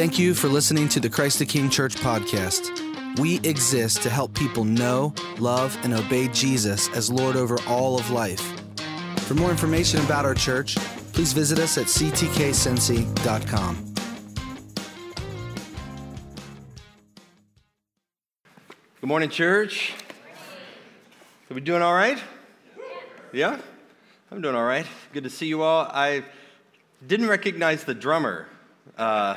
Thank you for listening to the Christ the King Church podcast. We exist to help people know, love, and obey Jesus as Lord over all of life. For more information about our church, please visit us at ctkcincy.com. Good morning, church. Are we doing all right? Yeah? I'm doing all right. Good to see you all. I didn't recognize the drummer. Uh,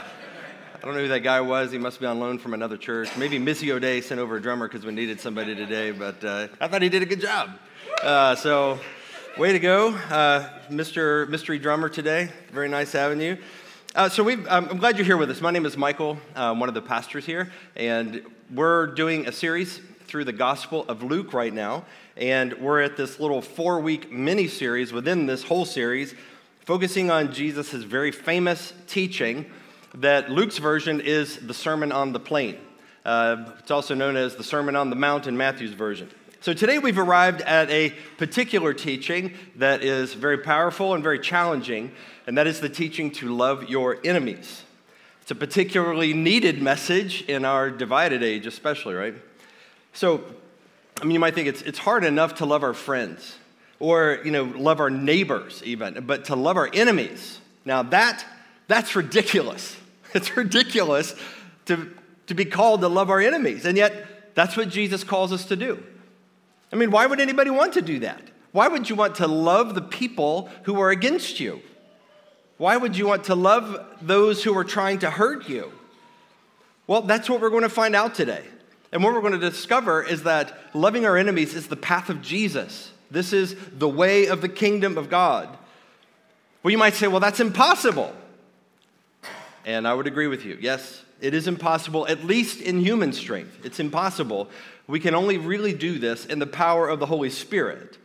I don't know who that guy was. He must be on loan from another church. Maybe Missy O'Day sent over a drummer because we needed somebody today, but uh, I thought he did a good job. Uh, so, way to go, uh, Mr. Mystery Drummer today. Very nice having you. Uh, so um, I'm glad you're here with us. My name is Michael, uh, one of the pastors here, and we're doing a series through the Gospel of Luke right now, and we're at this little four-week mini-series within this whole series, focusing on Jesus' very famous teaching that Luke's version is the Sermon on the Plain. Uh, it's also known as the Sermon on the Mount in Matthew's version. So today we've arrived at a particular teaching that is very powerful and very challenging, and that is the teaching to love your enemies. It's a particularly needed message in our divided age, especially, right? So, I mean, you might think it's, it's hard enough to love our friends or, you know, love our neighbors even, but to love our enemies, now that, that's ridiculous. It's ridiculous to, to be called to love our enemies. And yet, that's what Jesus calls us to do. I mean, why would anybody want to do that? Why would you want to love the people who are against you? Why would you want to love those who are trying to hurt you? Well, that's what we're going to find out today. And what we're going to discover is that loving our enemies is the path of Jesus. This is the way of the kingdom of God. Well, you might say, well, that's impossible. And I would agree with you. Yes, it is impossible, at least in human strength. It's impossible. We can only really do this in the power of the Holy Spirit.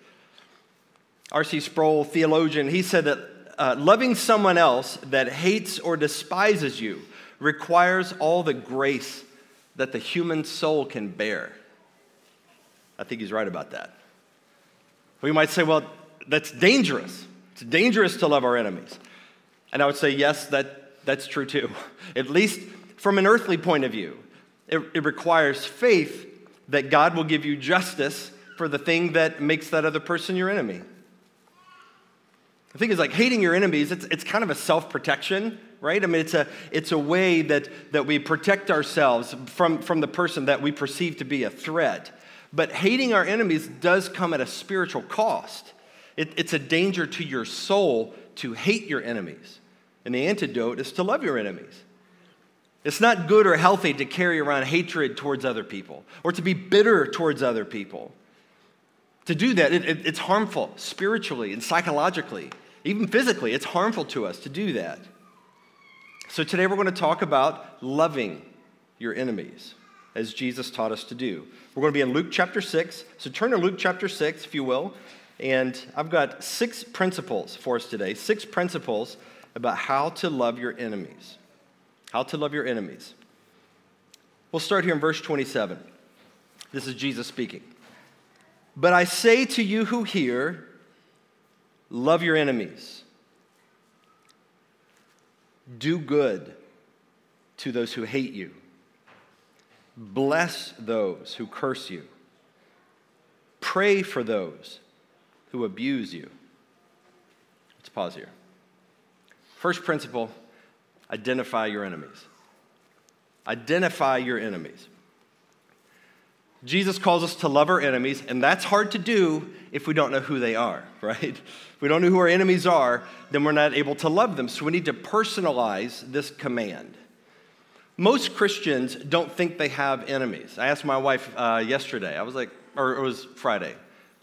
R.C. Sproul, theologian, he said that uh, loving someone else that hates or despises you requires all the grace that the human soul can bear. I think he's right about that. We might say, well, that's dangerous. It's dangerous to love our enemies. And I would say, yes, that that's true too. At least from an earthly point of view, it, it requires faith that God will give you justice for the thing that makes that other person your enemy. The thing is, like hating your enemies, it's, it's kind of a self protection, right? I mean, it's a, it's a way that, that we protect ourselves from, from the person that we perceive to be a threat. But hating our enemies does come at a spiritual cost. It, it's a danger to your soul to hate your enemies. And the antidote is to love your enemies. It's not good or healthy to carry around hatred towards other people or to be bitter towards other people. To do that, it, it, it's harmful spiritually and psychologically, even physically. It's harmful to us to do that. So today we're going to talk about loving your enemies as Jesus taught us to do. We're going to be in Luke chapter 6. So turn to Luke chapter 6, if you will. And I've got six principles for us today, six principles about how to love your enemies. How to love your enemies. We'll start here in verse 27. This is Jesus speaking. But I say to you who hear, love your enemies. Do good to those who hate you. Bless those who curse you. Pray for those who abuse you. Let's pause here. First principle identify your enemies. Identify your enemies. Jesus calls us to love our enemies, and that's hard to do if we don't know who they are, right? If we don't know who our enemies are, then we're not able to love them. So we need to personalize this command. Most Christians don't think they have enemies. I asked my wife uh, yesterday, I was like, or it was Friday.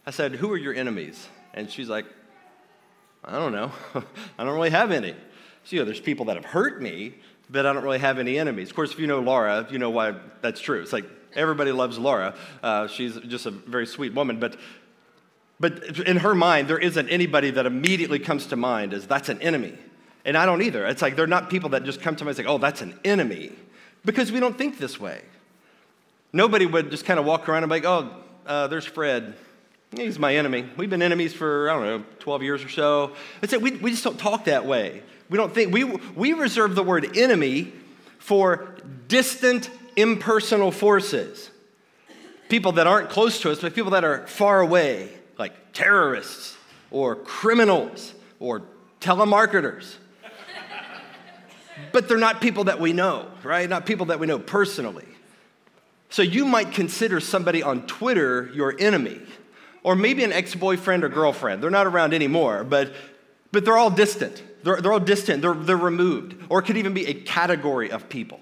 I said, Who are your enemies? And she's like, I don't know. I don't really have any. So, you know, there's people that have hurt me, but I don't really have any enemies. Of course, if you know Laura, you know why that's true. It's like everybody loves Laura. Uh, she's just a very sweet woman, but but in her mind, there isn't anybody that immediately comes to mind as that's an enemy. And I don't either. It's like they're not people that just come to mind and say, oh, that's an enemy. Because we don't think this way. Nobody would just kind of walk around and be like, oh, uh, there's Fred. He's my enemy. We've been enemies for, I don't know, 12 years or so. We, we just don't talk that way. We don't think, we, we reserve the word enemy for distant, impersonal forces. People that aren't close to us, but people that are far away, like terrorists or criminals or telemarketers. but they're not people that we know, right? Not people that we know personally. So you might consider somebody on Twitter your enemy, or maybe an ex boyfriend or girlfriend. They're not around anymore, but, but they're all distant. They're, they're all distant, they're, they're removed. Or it could even be a category of people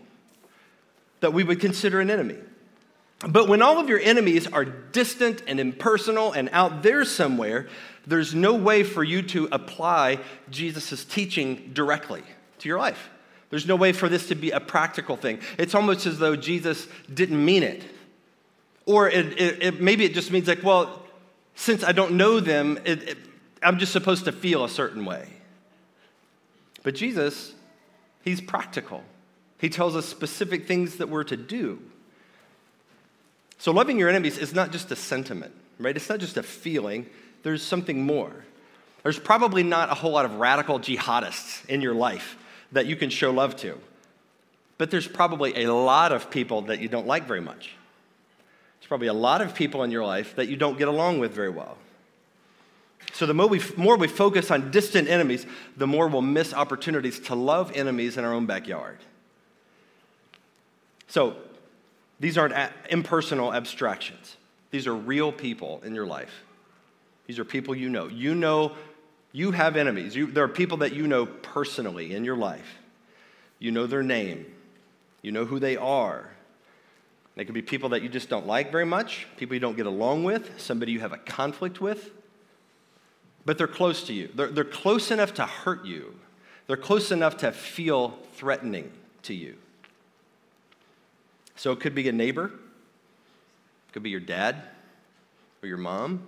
that we would consider an enemy. But when all of your enemies are distant and impersonal and out there somewhere, there's no way for you to apply Jesus' teaching directly to your life. There's no way for this to be a practical thing. It's almost as though Jesus didn't mean it. Or it, it, it, maybe it just means like, well, since I don't know them, I'm just supposed to feel a certain way. But Jesus, he's practical. He tells us specific things that we're to do. So loving your enemies is not just a sentiment, right? It's not just a feeling. There's something more. There's probably not a whole lot of radical jihadists in your life that you can show love to. But there's probably a lot of people that you don't like very much. There's probably a lot of people in your life that you don't get along with very well. So, the more we, more we focus on distant enemies, the more we'll miss opportunities to love enemies in our own backyard. So, these aren't impersonal abstractions. These are real people in your life. These are people you know. You know you have enemies. You, there are people that you know personally in your life. You know their name, you know who they are. They could be people that you just don't like very much, people you don't get along with, somebody you have a conflict with but they're close to you. They're, they're close enough to hurt you, they're close enough to feel threatening to you. So it could be a neighbor, it could be your dad or your mom,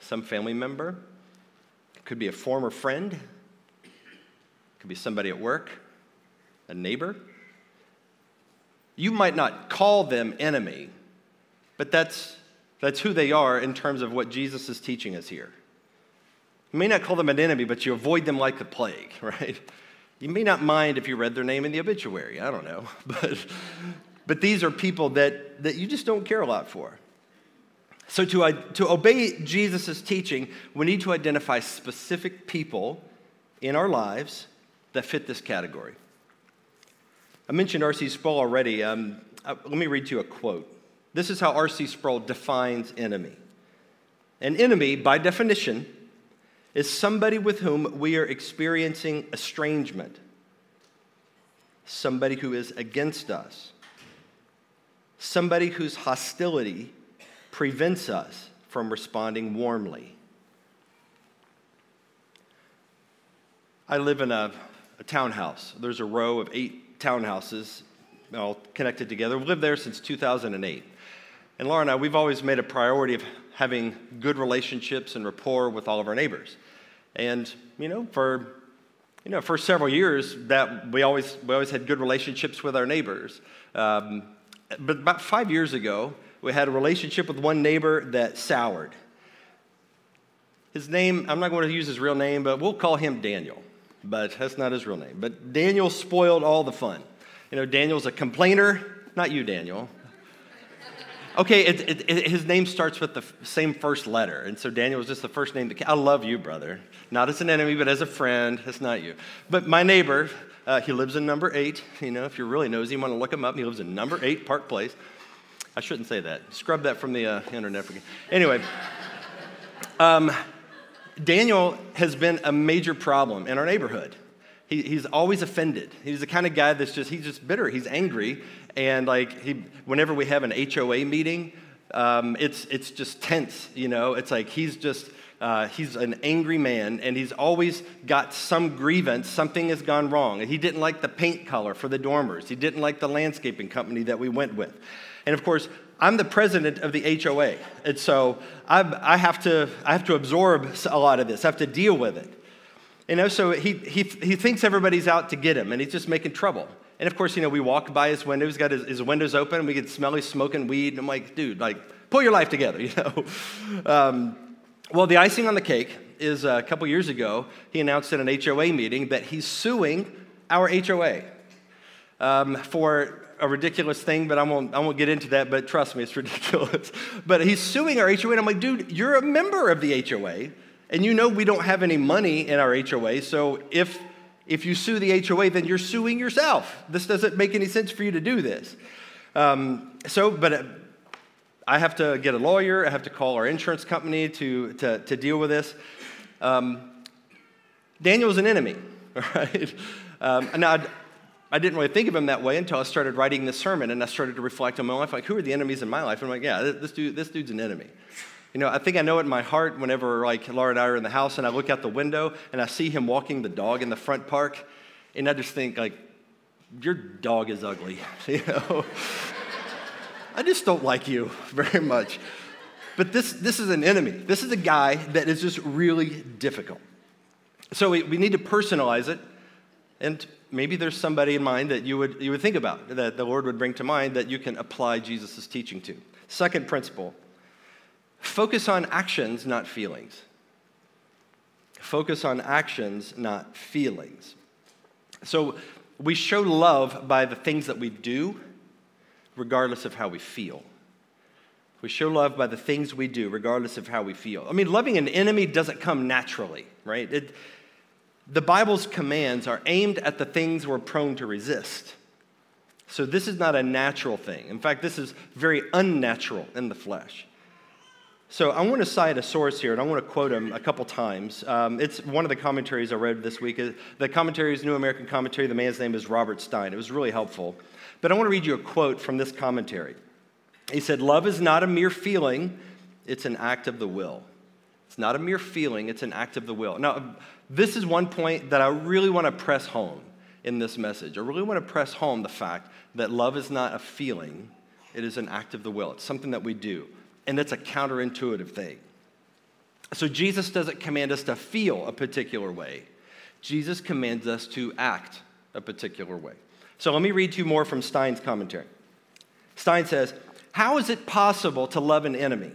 some family member, it could be a former friend, it could be somebody at work, a neighbor. You might not call them enemy, but that's, that's who they are in terms of what Jesus is teaching us here. You may not call them an enemy, but you avoid them like the plague, right? You may not mind if you read their name in the obituary. I don't know. But, but these are people that, that you just don't care a lot for. So, to, to obey Jesus' teaching, we need to identify specific people in our lives that fit this category. I mentioned R.C. Sproul already. Um, uh, let me read to you a quote. This is how R.C. Sproul defines enemy. An enemy, by definition, is somebody with whom we are experiencing estrangement, somebody who is against us, somebody whose hostility prevents us from responding warmly. I live in a, a townhouse. There's a row of eight townhouses all connected together. We've lived there since 2008. And Laura and I, we've always made a priority of having good relationships and rapport with all of our neighbors. And, you know, for, you know, for several years, that we always, we always had good relationships with our neighbors. Um, but about five years ago, we had a relationship with one neighbor that soured. His name, I'm not going to use his real name, but we'll call him Daniel. But that's not his real name. But Daniel spoiled all the fun. You know, Daniel's a complainer. Not you, Daniel. Okay, it, it, it, his name starts with the same first letter. And so Daniel was just the first name. To, I love you, brother. Not as an enemy, but as a friend. That's not you. But my neighbor, uh, he lives in number eight. You know, if you're really nosy, you want to look him up. He lives in number eight, Park Place. I shouldn't say that. Scrub that from the uh, internet. Anyway, um, Daniel has been a major problem in our neighborhood. He, he's always offended. He's the kind of guy that's just, he's just bitter. He's angry. And like, he, whenever we have an HOA meeting, um, it's, it's just tense, you know? It's like he's just, uh, he's an angry man and he's always got some grievance. Something has gone wrong. He didn't like the paint color for the dormers, he didn't like the landscaping company that we went with. And of course, I'm the president of the HOA. And so I've, I, have to, I have to absorb a lot of this, I have to deal with it. You know, so he, he, he thinks everybody's out to get him and he's just making trouble. And of course, you know, we walk by his window, he's got his, his windows open, and we can smell he's smoking weed. And I'm like, dude, like, pull your life together, you know? Um, well, the icing on the cake is uh, a couple years ago, he announced at an HOA meeting that he's suing our HOA. um, for a ridiculous thing, but I won't, I won't get into that, but trust me, it's ridiculous. but he's suing our HOA, and I'm like, dude, you're a member of the HOA, and you know we don't have any money in our HOA, so if, if you sue the HOA, then you're suing yourself. This doesn't make any sense for you to do this. Um, so, but uh, I have to get a lawyer, I have to call our insurance company to, to, to deal with this. Um, Daniel's an enemy, right? Um, now, I didn't really think of him that way until I started writing this sermon and I started to reflect on my life. Like, who are the enemies in my life? And I'm like, yeah, this, dude, this dude's an enemy. You know, I think I know it in my heart whenever, like, Laura and I are in the house and I look out the window and I see him walking the dog in the front park, and I just think, like, your dog is ugly, you know? I just don't like you very much. But this, this is an enemy. This is a guy that is just really difficult. So we, we need to personalize it and maybe there's somebody in mind that you would, you would think about, that the Lord would bring to mind that you can apply Jesus' teaching to. Second principle focus on actions, not feelings. Focus on actions, not feelings. So we show love by the things that we do, regardless of how we feel. We show love by the things we do, regardless of how we feel. I mean, loving an enemy doesn't come naturally, right? It, the Bible's commands are aimed at the things we're prone to resist. So this is not a natural thing. In fact, this is very unnatural in the flesh. So I want to cite a source here, and I want to quote him a couple times. Um, it's one of the commentaries I read this week. The commentary is New American Commentary. The man's name is Robert Stein. It was really helpful. But I want to read you a quote from this commentary. He said, Love is not a mere feeling, it's an act of the will. It's not a mere feeling, it's an act of the will. Now, this is one point that I really want to press home in this message. I really want to press home the fact that love is not a feeling, it is an act of the will. It's something that we do, and it's a counterintuitive thing. So, Jesus doesn't command us to feel a particular way, Jesus commands us to act a particular way. So, let me read to you more from Stein's commentary. Stein says, How is it possible to love an enemy?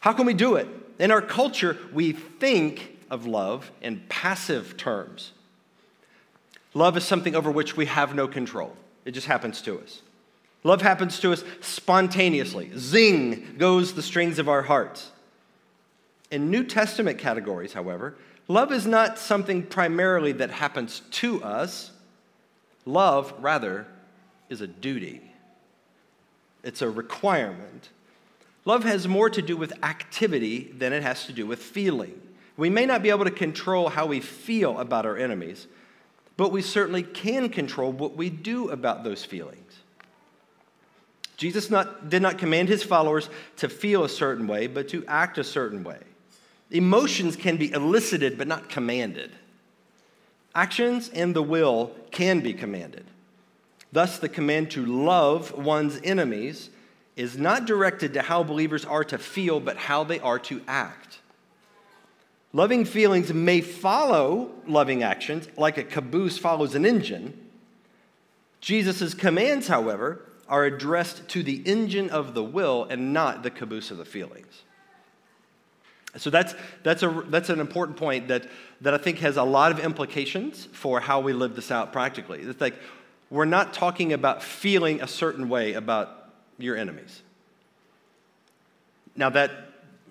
How can we do it? In our culture, we think of love in passive terms. Love is something over which we have no control, it just happens to us. Love happens to us spontaneously. Zing goes the strings of our hearts. In New Testament categories, however, love is not something primarily that happens to us. Love, rather, is a duty, it's a requirement. Love has more to do with activity than it has to do with feeling. We may not be able to control how we feel about our enemies, but we certainly can control what we do about those feelings. Jesus not, did not command his followers to feel a certain way, but to act a certain way. Emotions can be elicited, but not commanded. Actions and the will can be commanded. Thus, the command to love one's enemies is not directed to how believers are to feel, but how they are to act. Loving feelings may follow loving actions, like a caboose follows an engine. Jesus' commands, however, are addressed to the engine of the will and not the caboose of the feelings. So that's, that's, a, that's an important point that, that I think has a lot of implications for how we live this out practically. It's like we're not talking about feeling a certain way about your enemies. Now, that,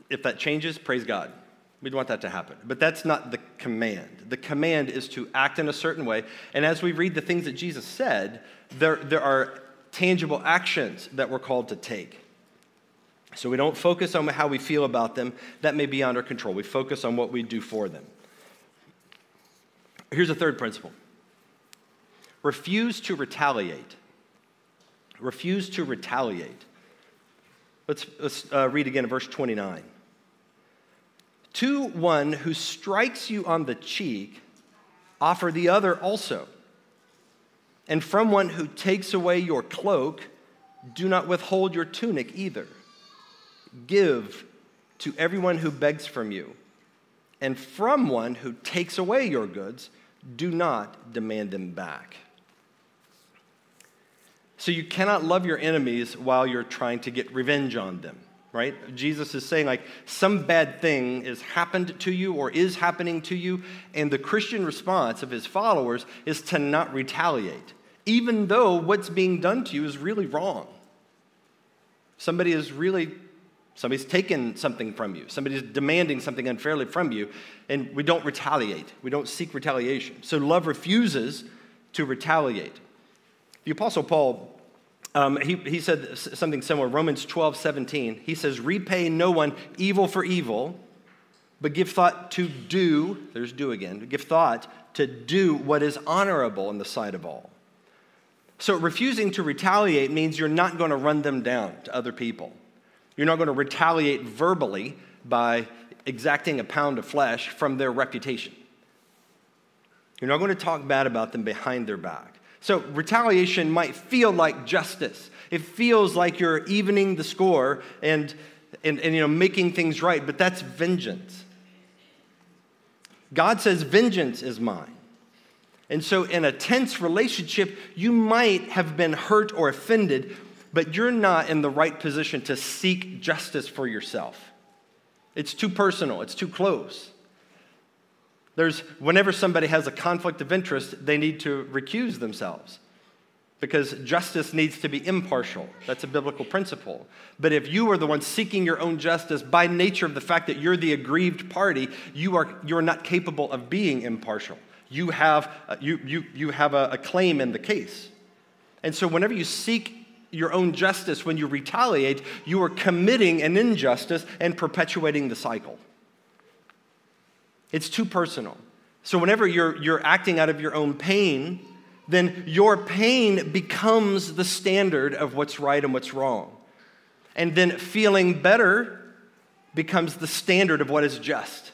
if that changes, praise God. We'd want that to happen. But that's not the command. The command is to act in a certain way. And as we read the things that Jesus said, there, there are tangible actions that we're called to take. So we don't focus on how we feel about them. That may be under control. We focus on what we do for them. Here's a third principle refuse to retaliate. Refuse to retaliate. Let's, let's uh, read again in verse 29. To one who strikes you on the cheek, offer the other also. And from one who takes away your cloak, do not withhold your tunic either. Give to everyone who begs from you. And from one who takes away your goods, do not demand them back. So you cannot love your enemies while you're trying to get revenge on them right? Jesus is saying, like, some bad thing has happened to you or is happening to you, and the Christian response of his followers is to not retaliate, even though what's being done to you is really wrong. Somebody is really, somebody's taken something from you, somebody's demanding something unfairly from you, and we don't retaliate. We don't seek retaliation. So love refuses to retaliate. The Apostle Paul um, he, he said something similar, Romans 12, 17. He says, Repay no one evil for evil, but give thought to do, there's do again, give thought to do what is honorable in the sight of all. So refusing to retaliate means you're not going to run them down to other people. You're not going to retaliate verbally by exacting a pound of flesh from their reputation. You're not going to talk bad about them behind their back. So retaliation might feel like justice. It feels like you're evening the score and, and, and you know, making things right, but that's vengeance. God says, Vengeance is mine. And so, in a tense relationship, you might have been hurt or offended, but you're not in the right position to seek justice for yourself. It's too personal, it's too close. There's, whenever somebody has a conflict of interest, they need to recuse themselves because justice needs to be impartial. That's a biblical principle. But if you are the one seeking your own justice, by nature of the fact that you're the aggrieved party, you are, you are not capable of being impartial. You have, uh, you, you, you have a, a claim in the case. And so, whenever you seek your own justice, when you retaliate, you are committing an injustice and perpetuating the cycle. It's too personal. So, whenever you're, you're acting out of your own pain, then your pain becomes the standard of what's right and what's wrong. And then feeling better becomes the standard of what is just.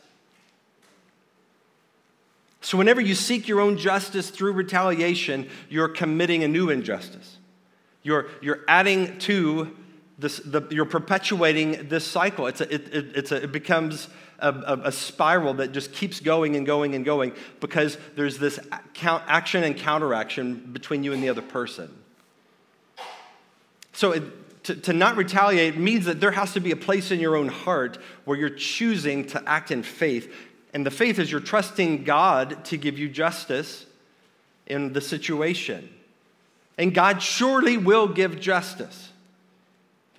So, whenever you seek your own justice through retaliation, you're committing a new injustice. You're, you're adding to this, the, you're perpetuating this cycle. It's a, it, it, it's a, it becomes a, a, a, spiral that just keeps going and going and going because there's this action and counteraction between you and the other person. So, it, to, to not retaliate means that there has to be a place in your own heart where you're choosing to act in faith. And the faith is you're trusting God to give you justice in the situation. And God surely will give justice.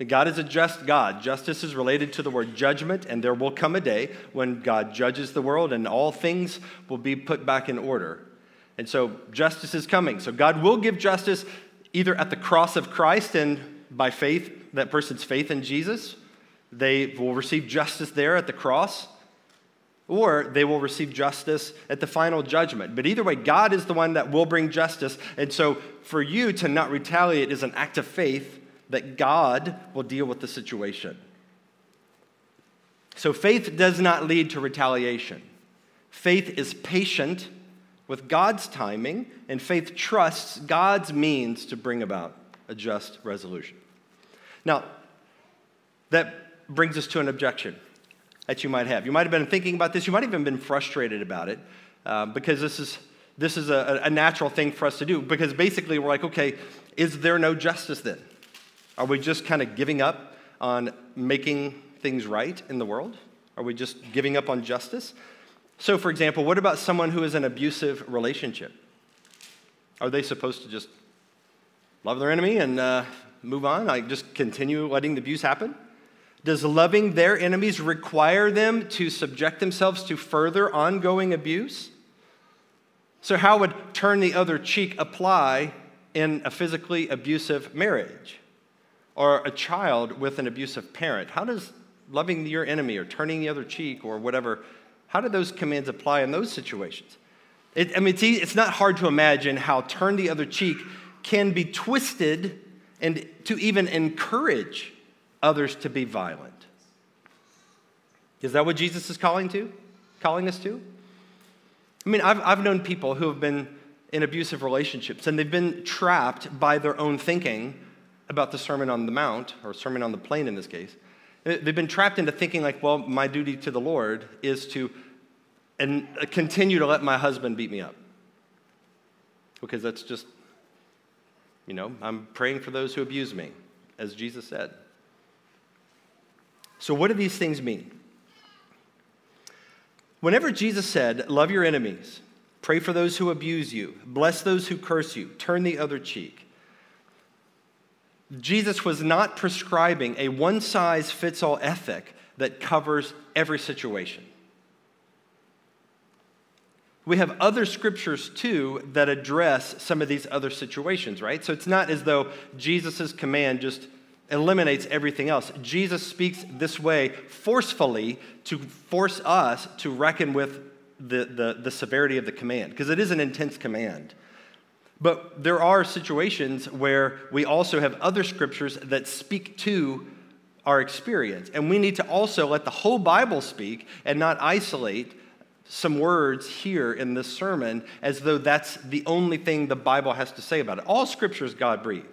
God is a just God. Justice is related to the word judgment, and there will come a day when God judges the world and all things will be put back in order. And so justice is coming. So God will give justice either at the cross of Christ and by faith, that person's faith in Jesus, they will receive justice there at the cross, or they will receive justice at the final judgment. But either way, God is the one that will bring justice. And so for you to not retaliate is an act of faith that God will deal with the situation. So faith does not lead to retaliation. Faith is patient with God's timing, and faith trusts God's means to bring about a just resolution. Now, that brings us to an objection that you might have. You might have been thinking about this, you might have even been frustrated about it, uh, because this is, this is a, a natural thing for us to do. Because basically, we're like, okay, is there no justice then? Are we just kind of giving up on making things right in the world? Are we just giving up on justice? So, for example, what about someone who is in an abusive relationship? Are they supposed to just love their enemy and uh, move on? Like just continue letting the abuse happen? Does loving their enemies require them to subject themselves to further ongoing abuse? So, how would turn the other cheek apply in a physically abusive marriage? Or a child with an abusive parent. How does loving your enemy or turning the other cheek or whatever, how do those commands apply in those situations? It, I mean, it's, it's not hard to imagine how turn the other cheek can be twisted and to even encourage others to be violent. Is that what Jesus is calling to? Calling us to? I mean, I've, I've known people who have been in abusive relationships and they've been trapped by their own thinking about the Sermon on the Mount, or Sermon on the Plain in this case, they've been trapped into thinking, like, well, my duty to the Lord is to and uh, continue to let my husband beat me up. Because that's just, you know, I'm praying for those who abuse me, as Jesus said. So, what do these things mean? Whenever Jesus said, Love your enemies, Pray for those who abuse you. Bless those who curse you. Turn the other cheek. Jesus was not prescribing a one size fits all ethic that covers every situation. We have other scriptures too that address some of these other situations, right? So it's not as though Jesus' command just eliminates everything else. Jesus speaks this way forcefully to force us to reckon with the, the, the severity of the command, because it is an intense command. But there are situations where we also have other scriptures that speak to our experience. And we need to also let the whole Bible speak and not isolate some words here in this sermon as though that's the only thing the Bible has to say about it. All scripture God breathed.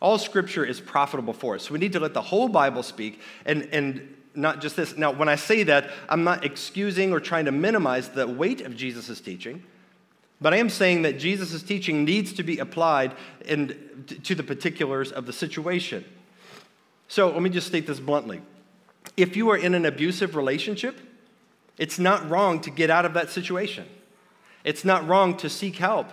All scripture is profitable for us. So we need to let the whole Bible speak and, and not just this. Now, when I say that, I'm not excusing or trying to minimize the weight of Jesus' teaching. But I am saying that Jesus' teaching needs to be applied in, to the particulars of the situation. So let me just state this bluntly. If you are in an abusive relationship, it's not wrong to get out of that situation. It's not wrong to seek help.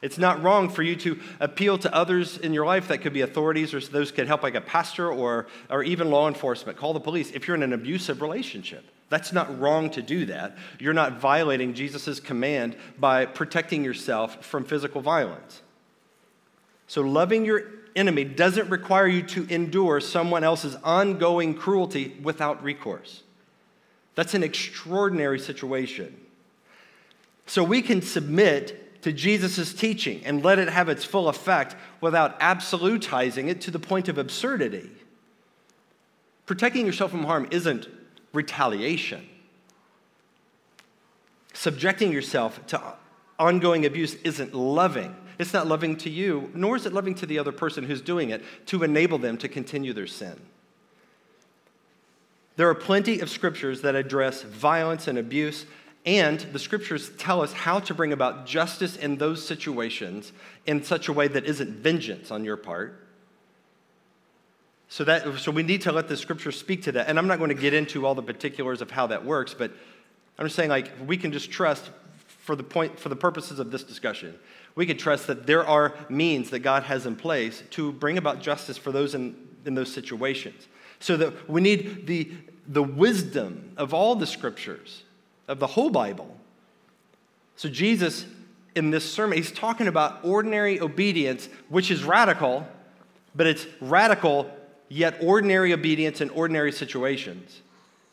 It's not wrong for you to appeal to others in your life that could be authorities or those could help, like a pastor or, or even law enforcement. Call the police if you're in an abusive relationship. That's not wrong to do that. You're not violating Jesus' command by protecting yourself from physical violence. So, loving your enemy doesn't require you to endure someone else's ongoing cruelty without recourse. That's an extraordinary situation. So, we can submit to Jesus' teaching and let it have its full effect without absolutizing it to the point of absurdity. Protecting yourself from harm isn't retaliation. Subjecting yourself to ongoing abuse isn't loving. It's not loving to you, nor is it loving to the other person who's doing it to enable them to continue their sin. There are plenty of scriptures that address violence and abuse, and the scriptures tell us how to bring about justice in those situations in such a way that isn't vengeance on your part, so, that, so we need to let the scripture speak to that. And I'm not going to get into all the particulars of how that works, but I'm just saying, like, we can just trust for the point, for the purposes of this discussion, we can trust that there are means that God has in place to bring about justice for those in, in those situations. So that we need the, the wisdom of all the scriptures, of the whole Bible. So Jesus, in this sermon, he's talking about ordinary obedience, which is radical, but it's radical yet ordinary obedience in ordinary situations.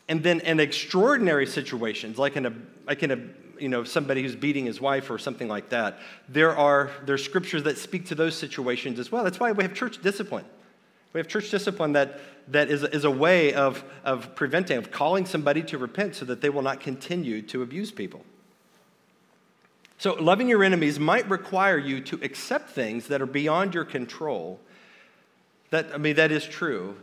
And then in extraordinary situations, like in a, like in a you know, somebody who's beating his wife or something like that, there are there scriptures that speak to those situations as well. That's why we have church discipline. We have church discipline that, that is, is a way of, of preventing, of calling somebody to repent so that they will not continue to abuse people. So, loving your enemies might require you to accept things that are beyond your control that, I mean, that is true,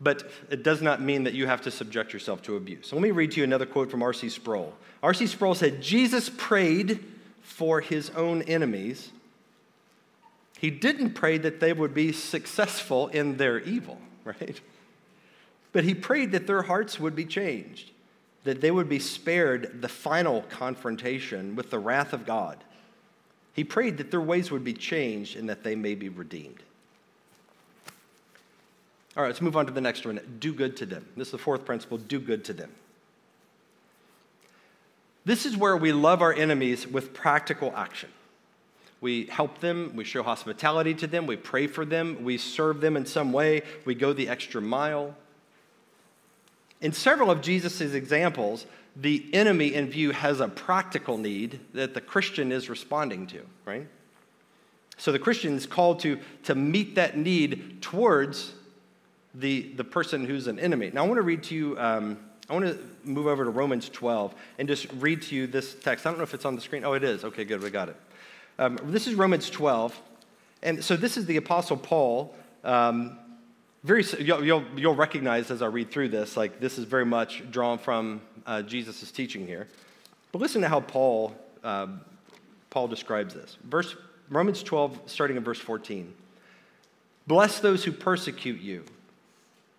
but it does not mean that you have to subject yourself to abuse. So let me read to you another quote from R.C. Sproul. R.C. Sproul said, Jesus prayed for his own enemies. He didn't pray that they would be successful in their evil, right? But he prayed that their hearts would be changed, that they would be spared the final confrontation with the wrath of God. He prayed that their ways would be changed and that they may be redeemed. All right, let's move on to the next one. Do good to them. This is the fourth principle do good to them. This is where we love our enemies with practical action. We help them, we show hospitality to them, we pray for them, we serve them in some way, we go the extra mile. In several of Jesus' examples, the enemy in view has a practical need that the Christian is responding to, right? So the Christian is called to, to meet that need towards the, the person who's an enemy. Now, I want to read to you, um, I want to move over to Romans 12 and just read to you this text. I don't know if it's on the screen. Oh, it is. Okay, good. We got it. Um, this is Romans 12. And so this is the Apostle Paul. Um, very, you'll, you'll, you'll, recognize as I read through this, like this is very much drawn from uh, Jesus' teaching here. But listen to how Paul, uh, Paul describes this. Verse, Romans 12, starting in verse 14. Bless those who persecute you.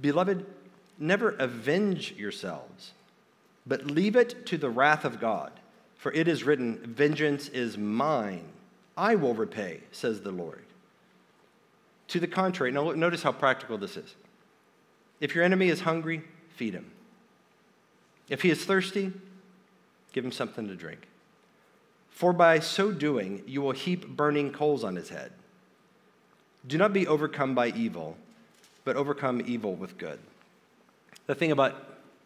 Beloved, never avenge yourselves, but leave it to the wrath of God. For it is written, Vengeance is mine, I will repay, says the Lord. To the contrary, now notice how practical this is. If your enemy is hungry, feed him. If he is thirsty, give him something to drink. For by so doing, you will heap burning coals on his head. Do not be overcome by evil, but overcome evil with good. The thing about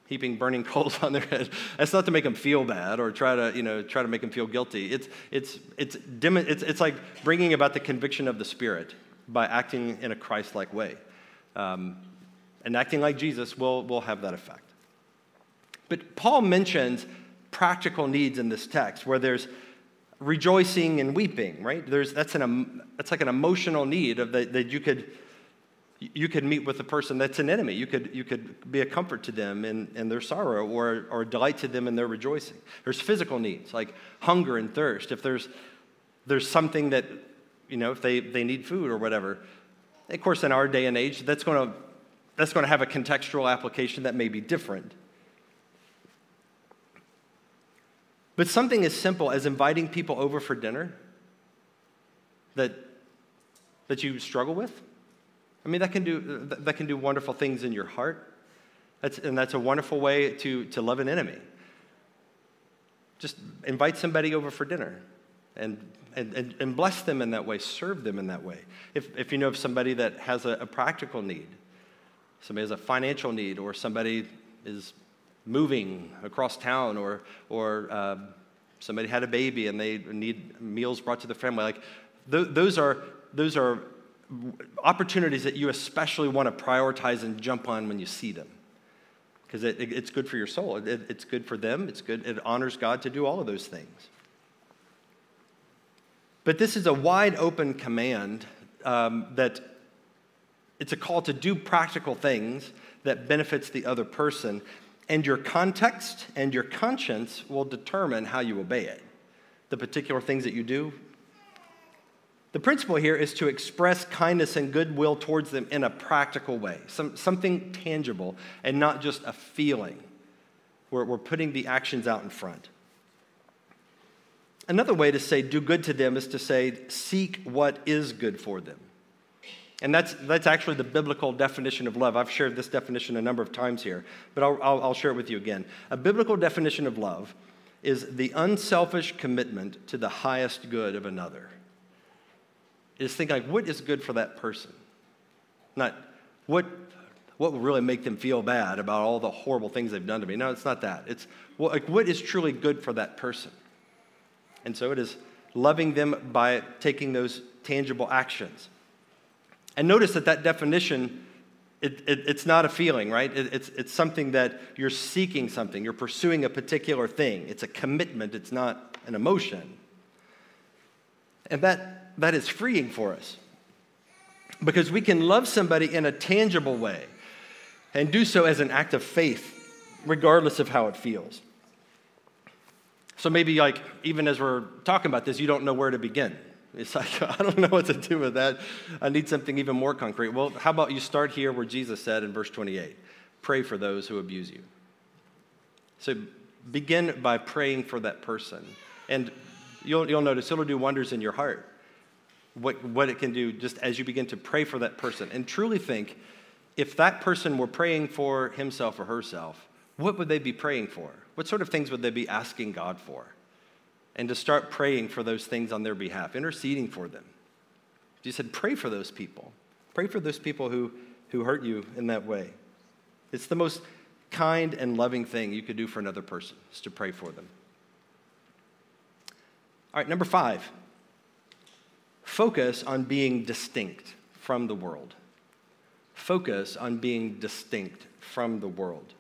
heaping burning coals on their head, that's not to make them feel bad or try to, you know, try to make them feel guilty. It's, it's, it's, it's, it's like bringing about the conviction of the Spirit by acting in a Christ like way. Um, and acting like Jesus will, will have that effect. But Paul mentions practical needs in this text where there's rejoicing and weeping, right? There's, that's, an, that's like an emotional need of the, that you could, you could meet with a person that's an enemy. You could, you could be a comfort to them in, in their sorrow or, or delight to them in their rejoicing. There's physical needs like hunger and thirst. If there's, there's something that, you know, if they, they need food or whatever. Of course, in our day and age, that's going to, that's going to have a contextual application that may be different. But something as simple as inviting people over for dinner that, that you struggle with, I mean, that can do, that can do wonderful things in your heart. That's, and that's a wonderful way to, to love an enemy. Just invite somebody over for dinner and, and, and, bless them in that way, serve them in that way. If, if you know of somebody that has a, a practical need, somebody has a financial need, or somebody is moving across town or, or uh, somebody had a baby and they need meals brought to the family. Like th- those, are, those are opportunities that you especially want to prioritize and jump on when you see them. Because it, it, it's good for your soul. It, it's good for them. It's good. It honors God to do all of those things. But this is a wide open command um, that it's a call to do practical things that benefits the other person and your context and your conscience will determine how you obey it. The particular things that you do. The principle here is to express kindness and goodwill towards them in a practical way, some, something tangible and not just a feeling. Where we're putting the actions out in front. Another way to say do good to them is to say seek what is good for them. And that's, that's actually the biblical definition of love. I've shared this definition a number of times here, but I'll, I'll, I'll share it with you again. A biblical definition of love is the unselfish commitment to the highest good of another. Is think like, what is good for that person? Not what, what will really make them feel bad about all the horrible things they've done to me. No, it's not that. It's well, like, what is truly good for that person? And so it is loving them by taking those tangible actions. And notice that that definition, it, it, it's not a feeling, right? It, it's, it's something that you're seeking something, you're pursuing a particular thing. It's a commitment, it's not an emotion. And that, that is freeing for us because we can love somebody in a tangible way and do so as an act of faith, regardless of how it feels. So maybe, like, even as we're talking about this, you don't know where to begin. It's like, I don't know what to do with that. I need something even more concrete. Well, how about you start here where Jesus said in verse 28 pray for those who abuse you. So begin by praying for that person. And you'll, you'll notice it'll do wonders in your heart. What, what it can do just as you begin to pray for that person. And truly think if that person were praying for himself or herself, what would they be praying for? What sort of things would they be asking God for? and to start praying for those things on their behalf, interceding for them. Jesus said, pray for those people. Pray for those people who, who hurt you in that way. It's the most kind and loving thing you could do for another person, is to pray for them. All right, number five focus on being distinct from the world. Focus on being distinct from the world.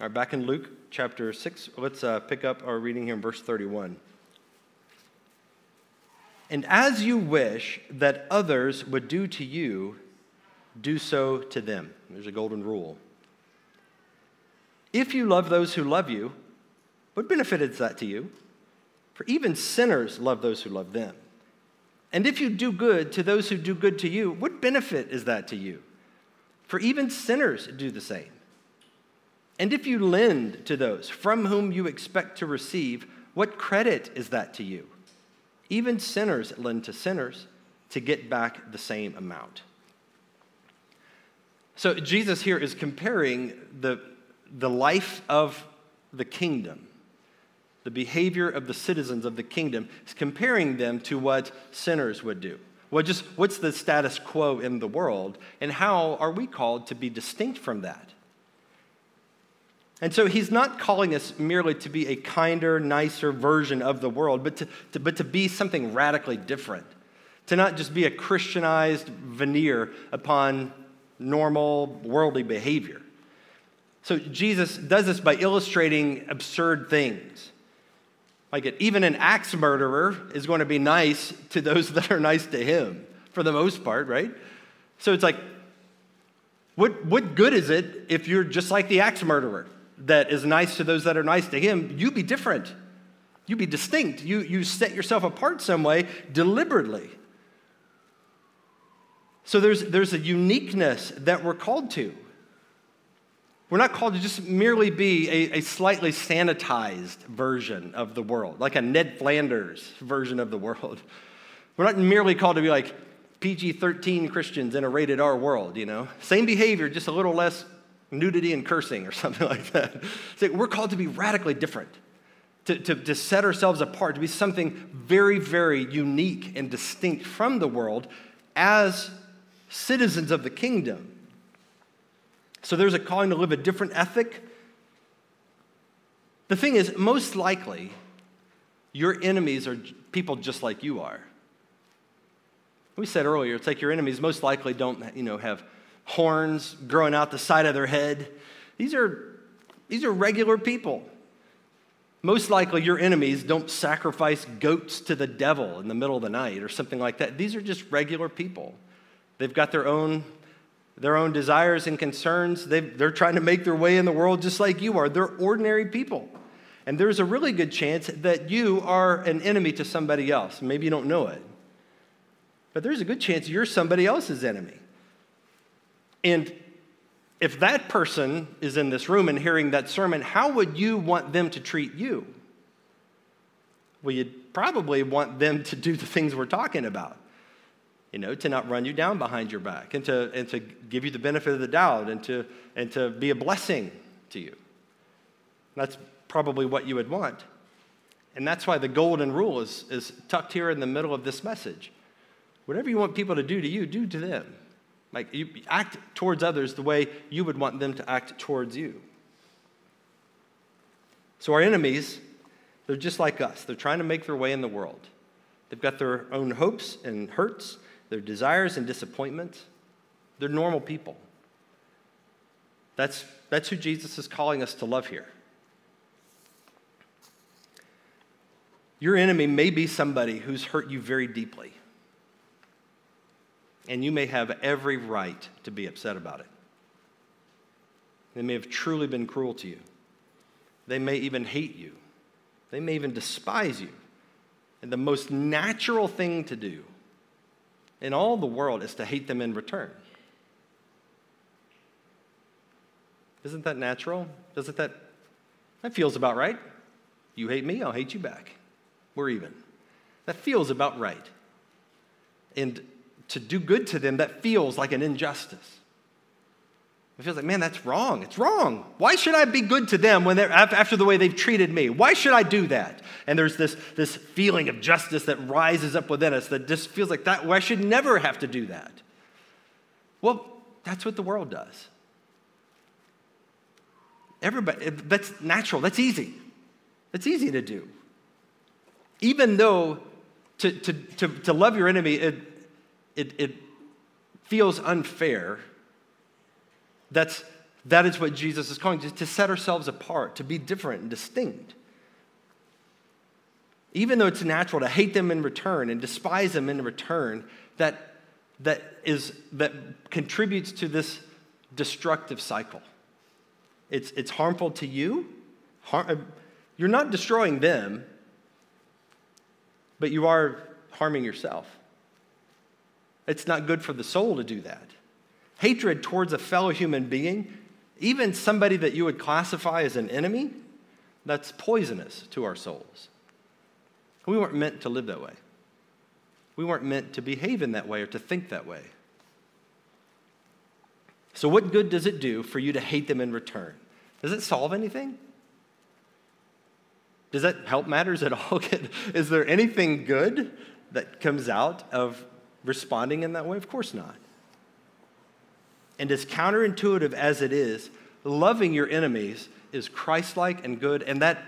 All right, back in Luke chapter 6, let's uh, pick up our reading here in verse 31. And as you wish that others would do to you, do so to them. There's a golden rule. If you love those who love you, what benefit is that to you? For even sinners love those who love them. And if you do good to those who do good to you, what benefit is that to you? For even sinners do the same. And if you lend to those from whom you expect to receive, what credit is that to you? Even sinners lend to sinners to get back the same amount. So Jesus here is comparing the, the life of the kingdom, the behavior of the citizens of the kingdom, is comparing them to what sinners would do. Well, just what's the status quo in the world, and how are we called to be distinct from that? And so he's not calling us merely to be a kinder, nicer version of the world, but to, to, but to be something radically different. To not just be a Christianized veneer upon normal worldly behavior. So Jesus does this by illustrating absurd things. Like it, even an axe murderer is going to be nice to those that are nice to him, for the most part, right? So it's like, what, what good is it if you're just like the axe murderer? that is nice to those that are nice to him, you be different. You be distinct. You, you set yourself apart some way deliberately. So there's, there's a uniqueness that we're called to. We're not called to just merely be a, a, slightly sanitized version of the world, like a Ned Flanders version of the world. We're not merely called to be like PG 13 Christians in a rated R world, you know? Same behavior, just a little less nudity and cursing or something like that. So we're called to be radically different, to, to, to set ourselves apart, to be something very, very unique and distinct from the world as citizens of the kingdom. So there's a calling to live a different ethic. The thing is, most likely, your enemies are people just like you are. We said earlier, it's like your enemies most likely don't, you know, have horns growing out the side of their head. These are, these are regular people. Most likely, your enemies don't sacrifice goats to the devil in the middle of the night or something like that. These are just regular people. They've got their own, their own desires and concerns. they they're trying to make their way in the world just like you are. They're ordinary people. And there's a really good chance that you are an enemy to somebody else. Maybe you don't know it. But there's a good chance you're somebody else's enemy. And if that person is in this room and hearing that sermon, how would you want them to treat you? Well, you'd probably want them to do the things we're talking about. You know, to not run you down behind your back and to, and to give you the benefit of the doubt and to, and to be a blessing to you. That's probably what you would want. And that's why the golden rule is, is tucked here in the middle of this message. Whatever you want people to do to you, do to them. Like you act towards others the way you would want them to act towards you. So our enemies, they're just like us. They're trying to make their way in the world. They've got their own hopes and hurts, their desires and disappointments. They're normal people. That's, that's who Jesus is calling us to love here. Your enemy may be somebody who's hurt you very deeply and you may have every right to be upset about it. They may have truly been cruel to you. They may even hate you. They may even despise you. And the most natural thing to do in all the world is to hate them in return. Isn't that natural? Doesn't that that feels about right? You hate me, I'll hate you back. We're even. That feels about right. And to do good to them that feels like an injustice. It feels like, man, that's wrong. It's wrong. Why should I be good to them when they're after the way they've treated me? Why should I do that? And there's this, this feeling of justice that rises up within us that just feels like that. Well, I should never have to do that. Well, that's what the world does. Everybody, eh, that's natural. That's easy. That's easy to do. Even though to, to, to, to love your enemy, it, it, it feels unfair. That's, that is what Jesus is calling to, to set ourselves apart, to be different and distinct. even though it's natural to hate them in return and despise them in return, that, that, is, that contributes to this destructive cycle. It's, it's harmful to you. Har- uh, you're not destroying them, but you are harming yourself. It's not good for the soul to do that. Hatred towards a fellow human being, even somebody that you would classify as an enemy, that's poisonous to our souls. We weren't meant to live that way. We weren't meant to behave in that way or to think that way. So, what good does it do for you to hate them in return? Does it solve anything? Does that help matters at all? Is there anything good that comes out of responding in that way? Of course not. And as counterintuitive as it is, loving your enemies is Christ like and good, and that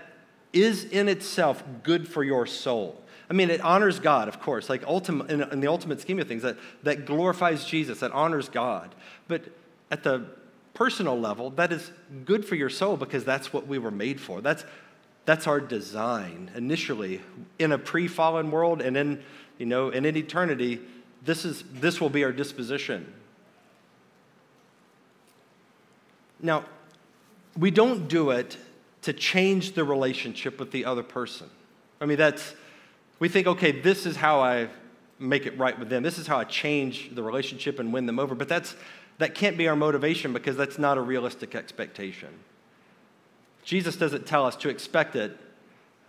is in itself good for your soul. I mean, it honors God, of course, like ultimate, in, in the ultimate scheme of things, that, that glorifies Jesus, that honors God. But at the personal level, that is good for your soul because that's what we were made for. That's, that's our design initially in a pre-fallen world and in, you know, and in eternity, this, is, this will be our disposition. Now, we don't do it to change the relationship with the other person. I mean, that's, we think, okay, this is how I make it right with them. This is how I change the relationship and win them over. But that's, that can't be our motivation because that's not a realistic expectation. Jesus doesn't tell us to expect it.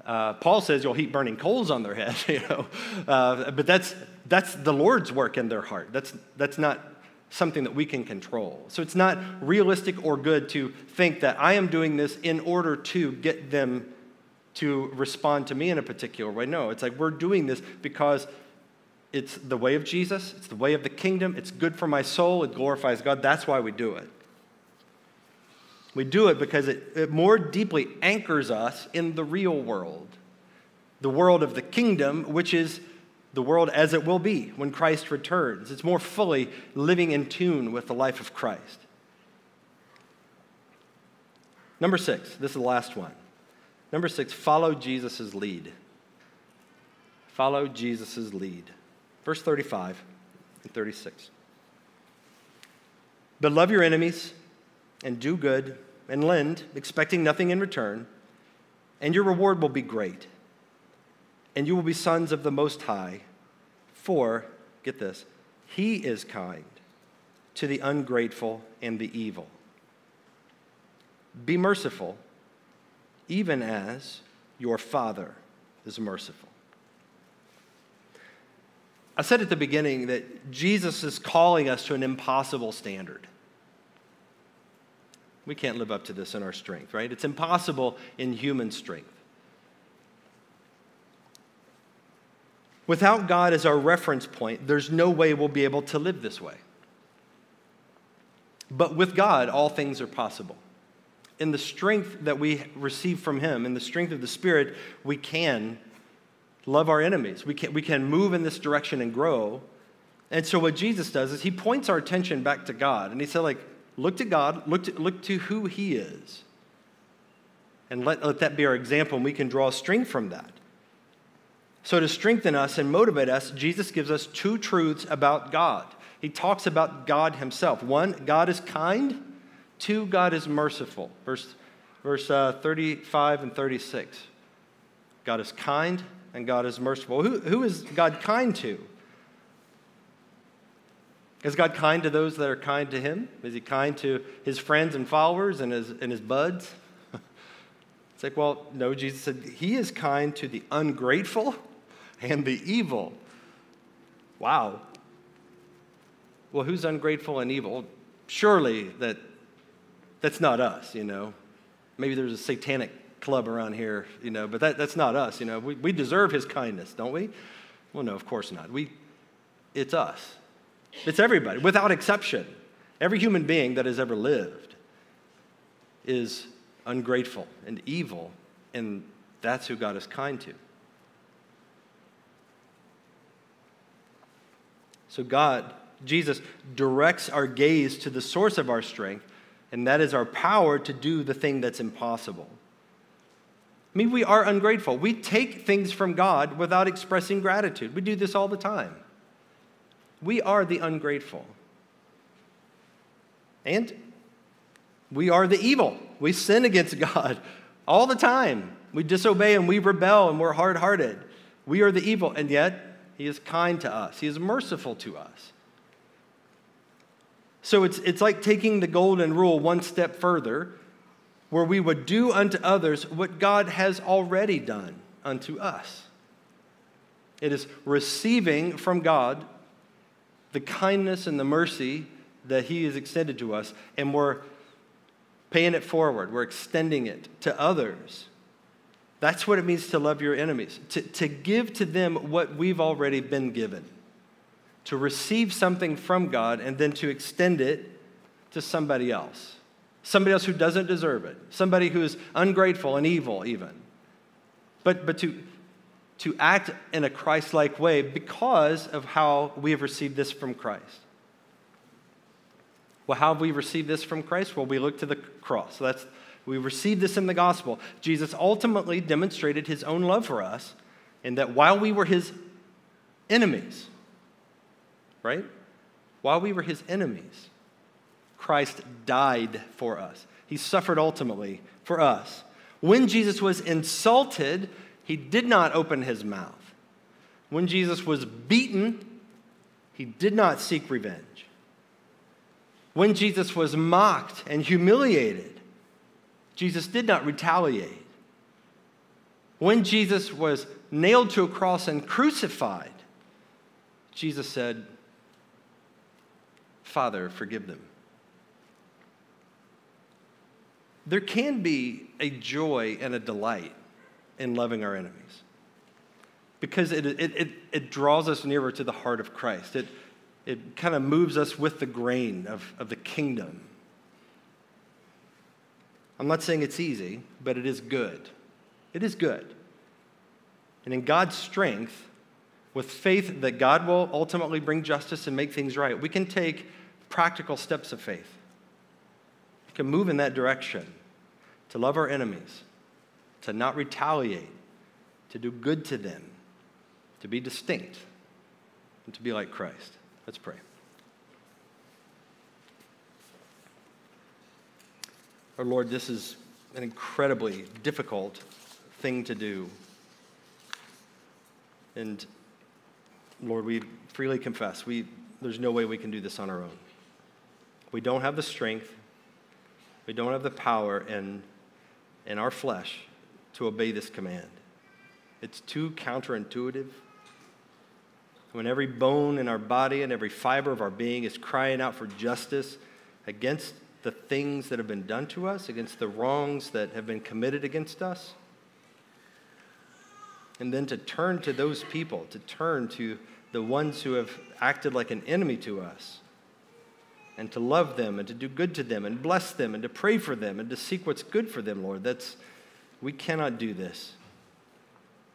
Uh, Paul says you'll heap burning coals on their head, you know, uh, but that's that's the Lord's work in their heart. That's that's not something that we can control. So it's not realistic or good to think that I am doing this in order to get them to respond to me in a particular way. No, it's like we're doing this because it's the way of Jesus, it's the way of the kingdom, it's good for my soul, it glorifies God. That's why we do it. We do it because it, it more deeply anchors us in the real world, the world of the kingdom, which is the world as it will be when Christ returns. It's more fully living in tune with the life of Christ. Number six, this is the last one. Number six, follow Jesus' lead. Follow Jesus' lead. Verse 35 and 36. But love your enemies and do good and lend, expecting nothing in return, and your reward will be great. And you will be sons of the Most High, for, get this, He is kind to the ungrateful and the evil. Be merciful, even as your Father is merciful. I said at the beginning that Jesus is calling us to an impossible standard. We can't live up to this in our strength, right? It's impossible in human strength. Without God as our reference point, there's no way we'll be able to live this way. But with God, all things are possible. In the strength that we receive from Him, in the strength of the Spirit, we can love our enemies. We can, we can move in this direction and grow. And so, what Jesus does is He points our attention back to God. And He said, like, Look to God, look to, look to who He is. And let, let that be our example, and we can draw strength from that. So, to strengthen us and motivate us, Jesus gives us two truths about God. He talks about God Himself. One, God is kind. Two, God is merciful. Verse, verse uh, 35 and 36. God is kind and God is merciful. Who, who is God kind to? Is God kind to those that are kind to him? Is he kind to his friends and followers and his, and his buds? it's like, well, no, Jesus said he is kind to the ungrateful and the evil. Wow. Well, who's ungrateful and evil? Surely that that's not us, you know. Maybe there's a satanic club around here, you know, but that, that's not us, you know. We, we deserve his kindness, don't we? Well, no, of course not. We, it's us. It's everybody, without exception. Every human being that has ever lived is ungrateful and evil, and that's who God is kind to. So, God, Jesus, directs our gaze to the source of our strength, and that is our power to do the thing that's impossible. I mean, we are ungrateful. We take things from God without expressing gratitude. We do this all the time. We are the ungrateful. And we are the evil. We sin against God all the time. We disobey and we rebel and we're hard hearted. We are the evil, and yet He is kind to us, He is merciful to us. So it's, it's like taking the golden rule one step further, where we would do unto others what God has already done unto us. It is receiving from God the kindness and the mercy that He has extended to us, and we're paying it forward, we're extending it to others. That's what it means to love your enemies, to, to give to them what we've already been given, to receive something from God and then to extend it to somebody else, somebody else who doesn't deserve it, somebody who is ungrateful and evil, even. But, but to, to act in a Christ like way because of how we have received this from Christ. Well, how have we received this from Christ? Well, we look to the cross. So that's we receive this in the gospel. Jesus ultimately demonstrated his own love for us in that while we were his enemies, right? While we were his enemies, Christ died for us. He suffered ultimately for us. When Jesus was insulted, he did not open his mouth. When Jesus was beaten, he did not seek revenge. When Jesus was mocked and humiliated, Jesus did not retaliate. When Jesus was nailed to a cross and crucified, Jesus said, Father, forgive them. There can be a joy and a delight in loving our enemies because it, it, it, it draws us nearer to the heart of Christ. It, it kind of moves us with the grain of, of the kingdom. I'm not saying it's easy, but it is good. It is good. And in God's strength, with faith that God will ultimately bring justice and make things right, we can take practical steps of faith. We can move in that direction to love our enemies, to not retaliate, to do good to them, to be distinct, and to be like Christ. Let's pray. Our Lord, this is an incredibly difficult thing to do. And Lord, we freely confess we, there's no way we can do this on our own. We don't have the strength, we don't have the power in, in our flesh to obey this command. It's too counterintuitive when every bone in our body and every fiber of our being is crying out for justice against the things that have been done to us, against the wrongs that have been committed against us. And then to turn to those people, to turn to the ones who have acted like an enemy to us, and to love them and to do good to them and bless them and to pray for them and to seek what's good for them, Lord. That's, we cannot do this.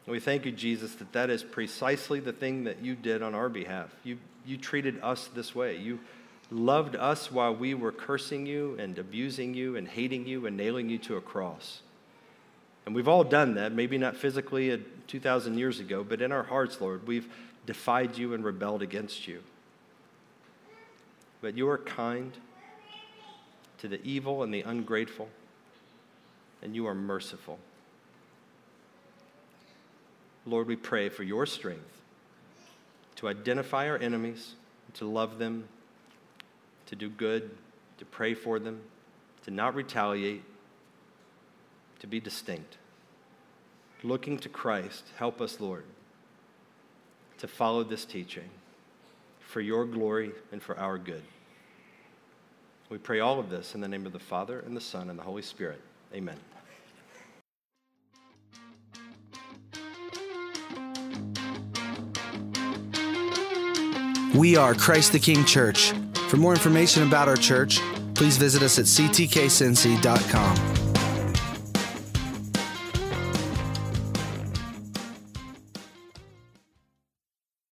And we thank you, Jesus, that that is precisely the thing that you did on our behalf. You, you treated us this way. You loved us while we were cursing you and abusing you and hating you and nailing you to a cross. And we've all done that, maybe not physically 2,000 years ago, but in our hearts, Lord, we've defied you and rebelled against you. But you are kind to the evil and the ungrateful, and you are merciful. Lord, we pray for your strength to identify our enemies, to love them, to do good, to pray for them, to not retaliate, to be distinct. Looking to Christ, help us, Lord, to follow this teaching for your glory and for our good. We pray all of this in the name of the Father, and the Son, and the Holy Spirit. Amen. We are Christ the King Church. For more information about our church, please visit us at ctkcincy.com.